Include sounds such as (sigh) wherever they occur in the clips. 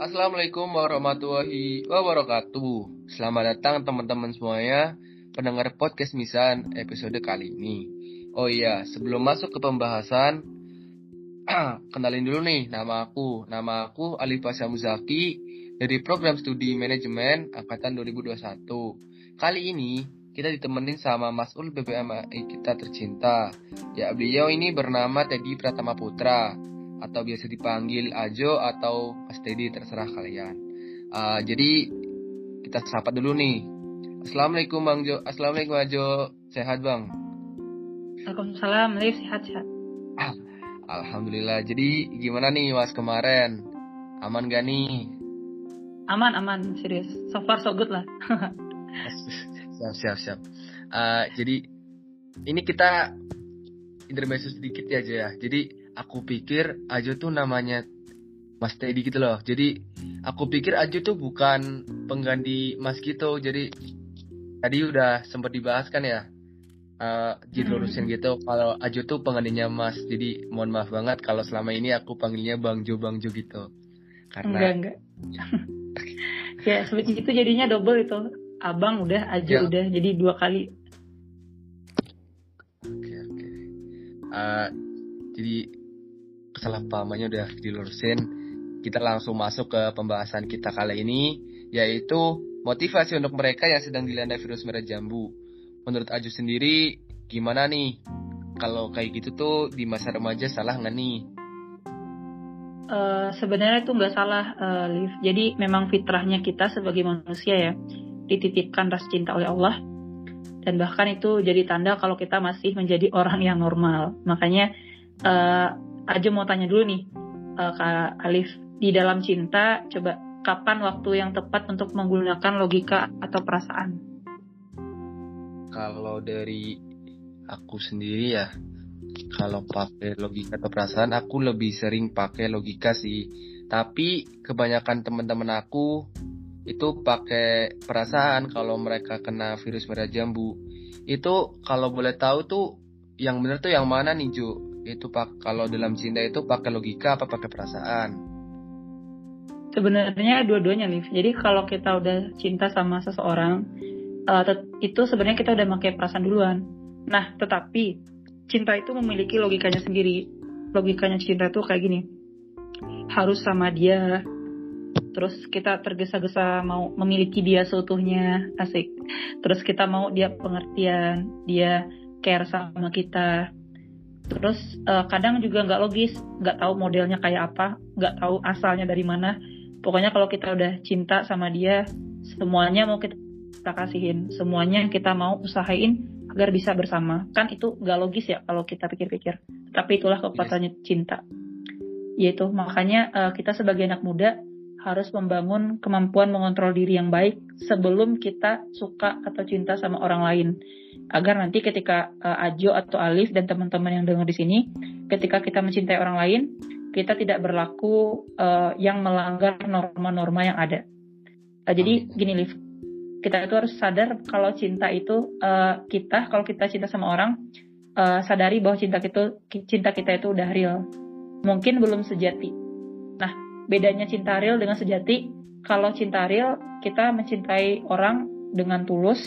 Assalamualaikum warahmatullahi wabarakatuh. Selamat datang teman-teman semuanya pendengar podcast Misan episode kali ini. Oh iya, sebelum masuk ke pembahasan, (clears throat) kenalin dulu nih nama aku. Nama aku Alif Pasha Muzaki dari program studi manajemen angkatan 2021. Kali ini kita ditemenin sama Mas Ul BBMI kita tercinta. Ya, beliau ini bernama Teddy Pratama Putra atau biasa dipanggil Ajo atau Mas Teddy terserah kalian. Uh, jadi kita sapa dulu nih. Assalamualaikum Bang Jo. Assalamualaikum Ajo. Sehat Bang? Waalaikumsalam. Liv sehat sehat. Ah, Alhamdulillah. Jadi gimana nih Mas kemarin? Aman gak nih? Aman aman serius. So far so good lah. (laughs) siap siap siap. Uh, jadi ini kita intermezzo sedikit ya aja ya. Jadi aku pikir Ajo tuh namanya Mas Teddy gitu loh. Jadi aku pikir Ajo tuh bukan pengganti Mas gitu. Jadi tadi udah sempat dibahas kan ya. Uh, dilurusin hmm. gitu kalau Ajo tuh penggantinya Mas. Jadi mohon maaf banget kalau selama ini aku panggilnya Bang Jo Bang Jo gitu. Karena enggak enggak. (laughs) ya seperti itu jadinya double itu. Abang udah, Ajo ya. udah. Jadi dua kali. Oke oke. Uh, jadi kesalahpahamannya udah dilurusin. Kita langsung masuk ke pembahasan kita kali ini, yaitu motivasi untuk mereka yang sedang dilanda virus merah jambu. Menurut Aju sendiri, gimana nih? Kalau kayak gitu tuh di masa remaja salah nggak nih? Uh, sebenarnya itu nggak salah, uh, Liv. Jadi memang fitrahnya kita sebagai manusia ya, dititipkan rasa cinta oleh Allah dan bahkan itu jadi tanda kalau kita masih menjadi orang yang normal. Makanya uh, aja mau tanya dulu nih uh, Kak Alif di dalam cinta coba kapan waktu yang tepat untuk menggunakan logika atau perasaan? Kalau dari aku sendiri ya kalau pakai logika atau perasaan aku lebih sering pakai logika sih. Tapi kebanyakan teman-teman aku itu pakai perasaan kalau mereka kena virus merah jambu. Itu kalau boleh tahu tuh yang benar tuh yang mana nih Ju? Itu pak kalau dalam cinta itu pakai logika apa pakai perasaan? Sebenarnya dua-duanya nih. Jadi kalau kita udah cinta sama seseorang, uh, itu sebenarnya kita udah pakai perasaan duluan. Nah, tetapi cinta itu memiliki logikanya sendiri. Logikanya cinta tuh kayak gini. Harus sama dia, terus kita tergesa-gesa mau memiliki dia seutuhnya asik terus kita mau dia pengertian dia care sama kita terus uh, kadang juga nggak logis nggak tahu modelnya kayak apa nggak tahu asalnya dari mana. Pokoknya kalau kita udah cinta sama dia semuanya mau kita, kita kasihin semuanya kita mau usahain agar bisa bersama. Kan itu nggak logis ya kalau kita pikir-pikir. Tapi itulah kekuatannya yes. cinta. Yaitu makanya uh, kita sebagai anak muda harus membangun kemampuan mengontrol diri yang baik sebelum kita suka atau cinta sama orang lain agar nanti ketika uh, Ajo atau Alif dan teman-teman yang dengar di sini, ketika kita mencintai orang lain, kita tidak berlaku uh, yang melanggar norma-norma yang ada. Uh, jadi gini Liv, kita itu harus sadar kalau cinta itu uh, kita, kalau kita cinta sama orang, uh, sadari bahwa cinta kita cinta kita itu udah real. Mungkin belum sejati. Nah, bedanya cinta real dengan sejati, kalau cinta real kita mencintai orang dengan tulus,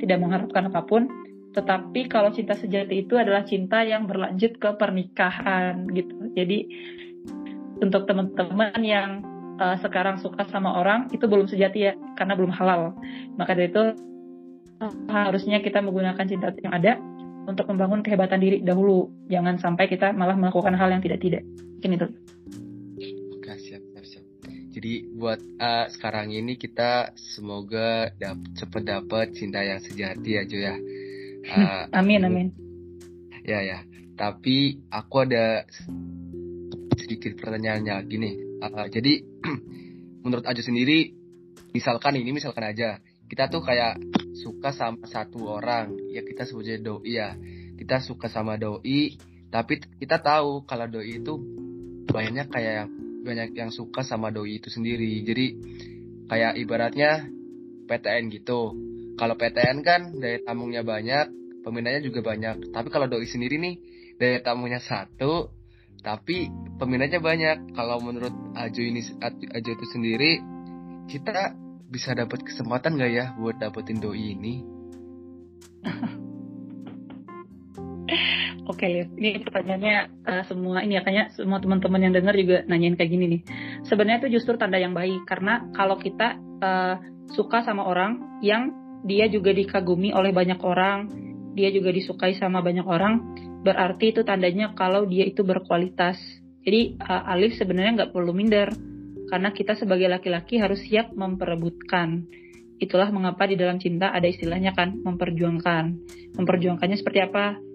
tidak mengharapkan apa pun. Tetapi kalau cinta sejati itu adalah cinta yang berlanjut ke pernikahan gitu. Jadi untuk teman-teman yang uh, sekarang suka sama orang itu belum sejati ya karena belum halal. Maka dari itu harusnya kita menggunakan cinta yang ada untuk membangun kehebatan diri dahulu. Jangan sampai kita malah melakukan hal yang tidak-tidak. Mungkin itu. Jadi buat uh, sekarang ini kita semoga dap cepat dapat cinta yang sejati aja ya. Uh, (laughs) amin amin. Ya ya. Tapi aku ada sedikit pertanyaannya gini. Uh, jadi (clears throat) menurut aja sendiri, misalkan ini misalkan aja kita tuh kayak suka sama satu orang, ya kita sebutnya doi ya. Kita suka sama doi, tapi kita tahu kalau doi itu banyak kayak banyak yang suka sama doi itu sendiri. Jadi kayak ibaratnya PTN gitu. Kalau PTN kan daya tamunya banyak, peminatnya juga banyak. Tapi kalau doi sendiri nih daya tamunya satu, tapi peminatnya banyak. Kalau menurut Ajo ini Ajo itu sendiri, kita bisa dapat kesempatan nggak ya buat dapetin doi ini? (laughs) Oke, Liv. Ini pertanyaannya uh, semua ini ya kayaknya semua teman-teman yang dengar juga nanyain kayak gini nih. Sebenarnya itu justru tanda yang baik karena kalau kita uh, suka sama orang yang dia juga dikagumi oleh banyak orang, dia juga disukai sama banyak orang, berarti itu tandanya kalau dia itu berkualitas. Jadi uh, Alif sebenarnya nggak perlu minder karena kita sebagai laki-laki harus siap memperebutkan. Itulah mengapa di dalam cinta ada istilahnya kan memperjuangkan. Memperjuangkannya seperti apa?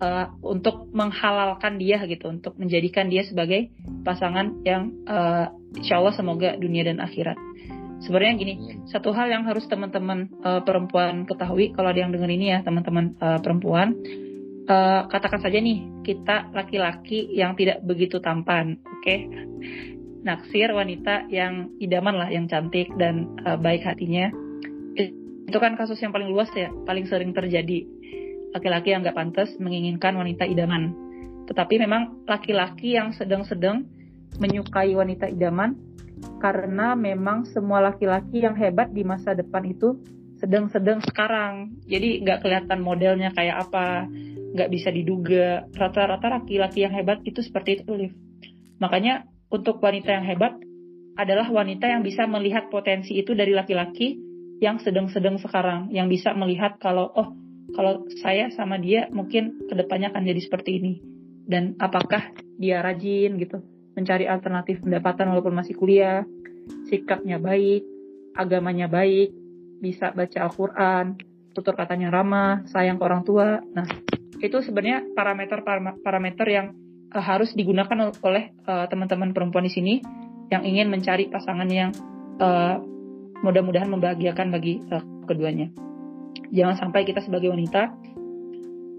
Uh, untuk menghalalkan dia gitu, untuk menjadikan dia sebagai pasangan yang uh, insya Allah semoga dunia dan akhirat. Sebenarnya gini, satu hal yang harus teman-teman uh, perempuan ketahui kalau ada yang dengar ini ya teman-teman uh, perempuan, uh, katakan saja nih kita laki-laki yang tidak begitu tampan, oke? Okay? Naksir wanita yang idaman lah, yang cantik dan uh, baik hatinya. Itu kan kasus yang paling luas ya, paling sering terjadi laki-laki yang gak pantas menginginkan wanita idaman. Tetapi memang laki-laki yang sedang-sedang menyukai wanita idaman karena memang semua laki-laki yang hebat di masa depan itu sedang-sedang sekarang. Jadi nggak kelihatan modelnya kayak apa, nggak bisa diduga. Rata-rata laki-laki yang hebat itu seperti itu, Liv. Makanya untuk wanita yang hebat adalah wanita yang bisa melihat potensi itu dari laki-laki yang sedang-sedang sekarang, yang bisa melihat kalau oh kalau saya sama dia mungkin ke depannya akan jadi seperti ini. Dan apakah dia rajin gitu mencari alternatif pendapatan walaupun masih kuliah sikapnya baik agamanya baik bisa baca Al-Quran tutur katanya ramah sayang ke orang tua. Nah itu sebenarnya parameter parameter yang uh, harus digunakan oleh uh, teman-teman perempuan di sini yang ingin mencari pasangan yang uh, mudah-mudahan membahagiakan bagi uh, keduanya jangan sampai kita sebagai wanita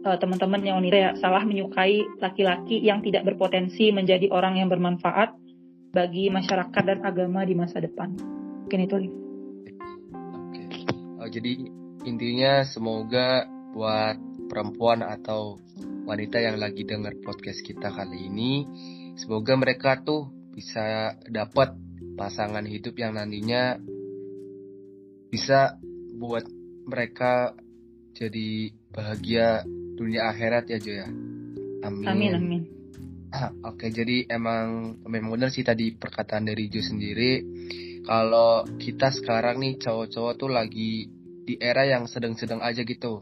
uh, teman-teman yang wanita ya salah menyukai laki-laki yang tidak berpotensi menjadi orang yang bermanfaat bagi masyarakat dan agama di masa depan. Mungkin itu. Oke. Oh, jadi intinya semoga buat perempuan atau wanita yang lagi dengar podcast kita kali ini, semoga mereka tuh bisa dapat pasangan hidup yang nantinya bisa buat mereka jadi bahagia dunia akhirat ya Jo ya. Amin. Amin amin. Oke, jadi emang memang benar sih tadi perkataan dari Jo sendiri kalau kita sekarang nih cowok-cowok tuh lagi di era yang sedang-sedang aja gitu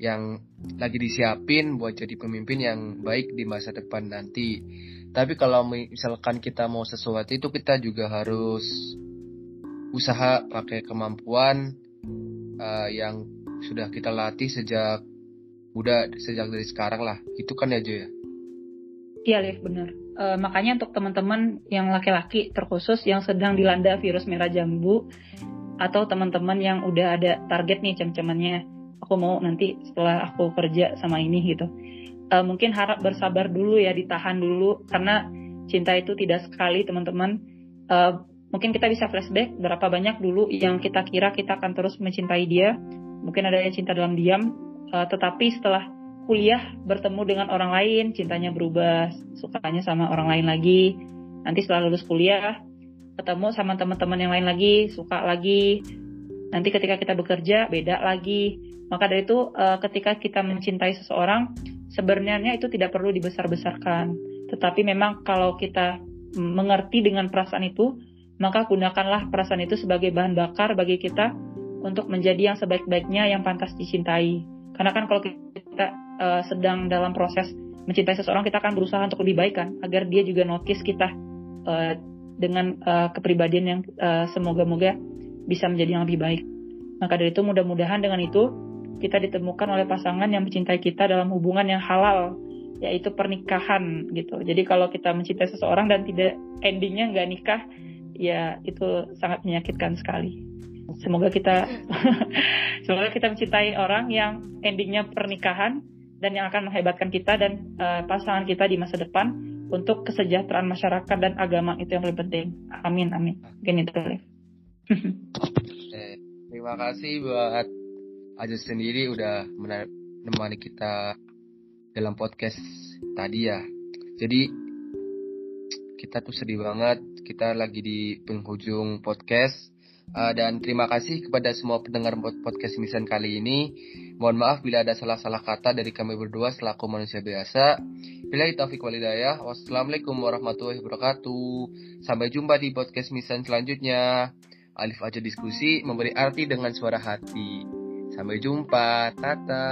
yang lagi disiapin buat jadi pemimpin yang baik di masa depan nanti. Tapi kalau misalkan kita mau sesuatu itu kita juga harus usaha pakai kemampuan uh, yang sudah kita latih sejak muda sejak dari sekarang lah. Itu kan ya Jo ya? Iya Liv benar. Uh, makanya untuk teman-teman yang laki-laki terkhusus yang sedang dilanda virus merah jambu atau teman-teman yang udah ada target nih cem-cemannya aku mau nanti setelah aku kerja sama ini gitu. Uh, mungkin harap bersabar dulu ya ditahan dulu karena cinta itu tidak sekali teman-teman. Uh, mungkin kita bisa flashback berapa banyak dulu yang kita kira kita akan terus mencintai dia. Mungkin ada yang cinta dalam diam uh, tetapi setelah kuliah bertemu dengan orang lain cintanya berubah sukanya sama orang lain lagi. Nanti setelah lulus kuliah ketemu sama teman-teman yang lain lagi suka lagi. Nanti ketika kita bekerja beda lagi. Maka dari itu uh, ketika kita mencintai seseorang sebenarnya itu tidak perlu dibesar-besarkan. Tetapi memang kalau kita mengerti dengan perasaan itu maka gunakanlah perasaan itu sebagai bahan bakar bagi kita untuk menjadi yang sebaik-baiknya yang pantas dicintai. Karena kan kalau kita uh, sedang dalam proses mencintai seseorang, kita akan berusaha untuk lebih baik kan, agar dia juga notice kita uh, dengan uh, kepribadian yang uh, semoga-moga bisa menjadi yang lebih baik. Maka dari itu mudah-mudahan dengan itu kita ditemukan oleh pasangan yang mencintai kita dalam hubungan yang halal, yaitu pernikahan gitu. Jadi kalau kita mencintai seseorang dan tidak endingnya nggak nikah, ya itu sangat menyakitkan sekali. Semoga kita (laughs) semoga kita mencintai orang yang endingnya pernikahan dan yang akan menghebatkan kita dan uh, pasangan kita di masa depan untuk kesejahteraan masyarakat dan agama itu yang paling penting. Amin amin. Mungkin itu (laughs) eh, terima kasih buat Aja sendiri udah menemani kita dalam podcast tadi ya. Jadi kita tuh sedih banget. Kita lagi di penghujung podcast. Uh, dan terima kasih kepada semua pendengar podcast Misan kali ini. Mohon maaf bila ada salah-salah kata dari kami berdua selaku manusia biasa. Bila taufik walidayah. Wassalamualaikum warahmatullahi wabarakatuh. Sampai jumpa di podcast Misan selanjutnya. Alif aja diskusi memberi arti dengan suara hati. Sampai jumpa. Tata.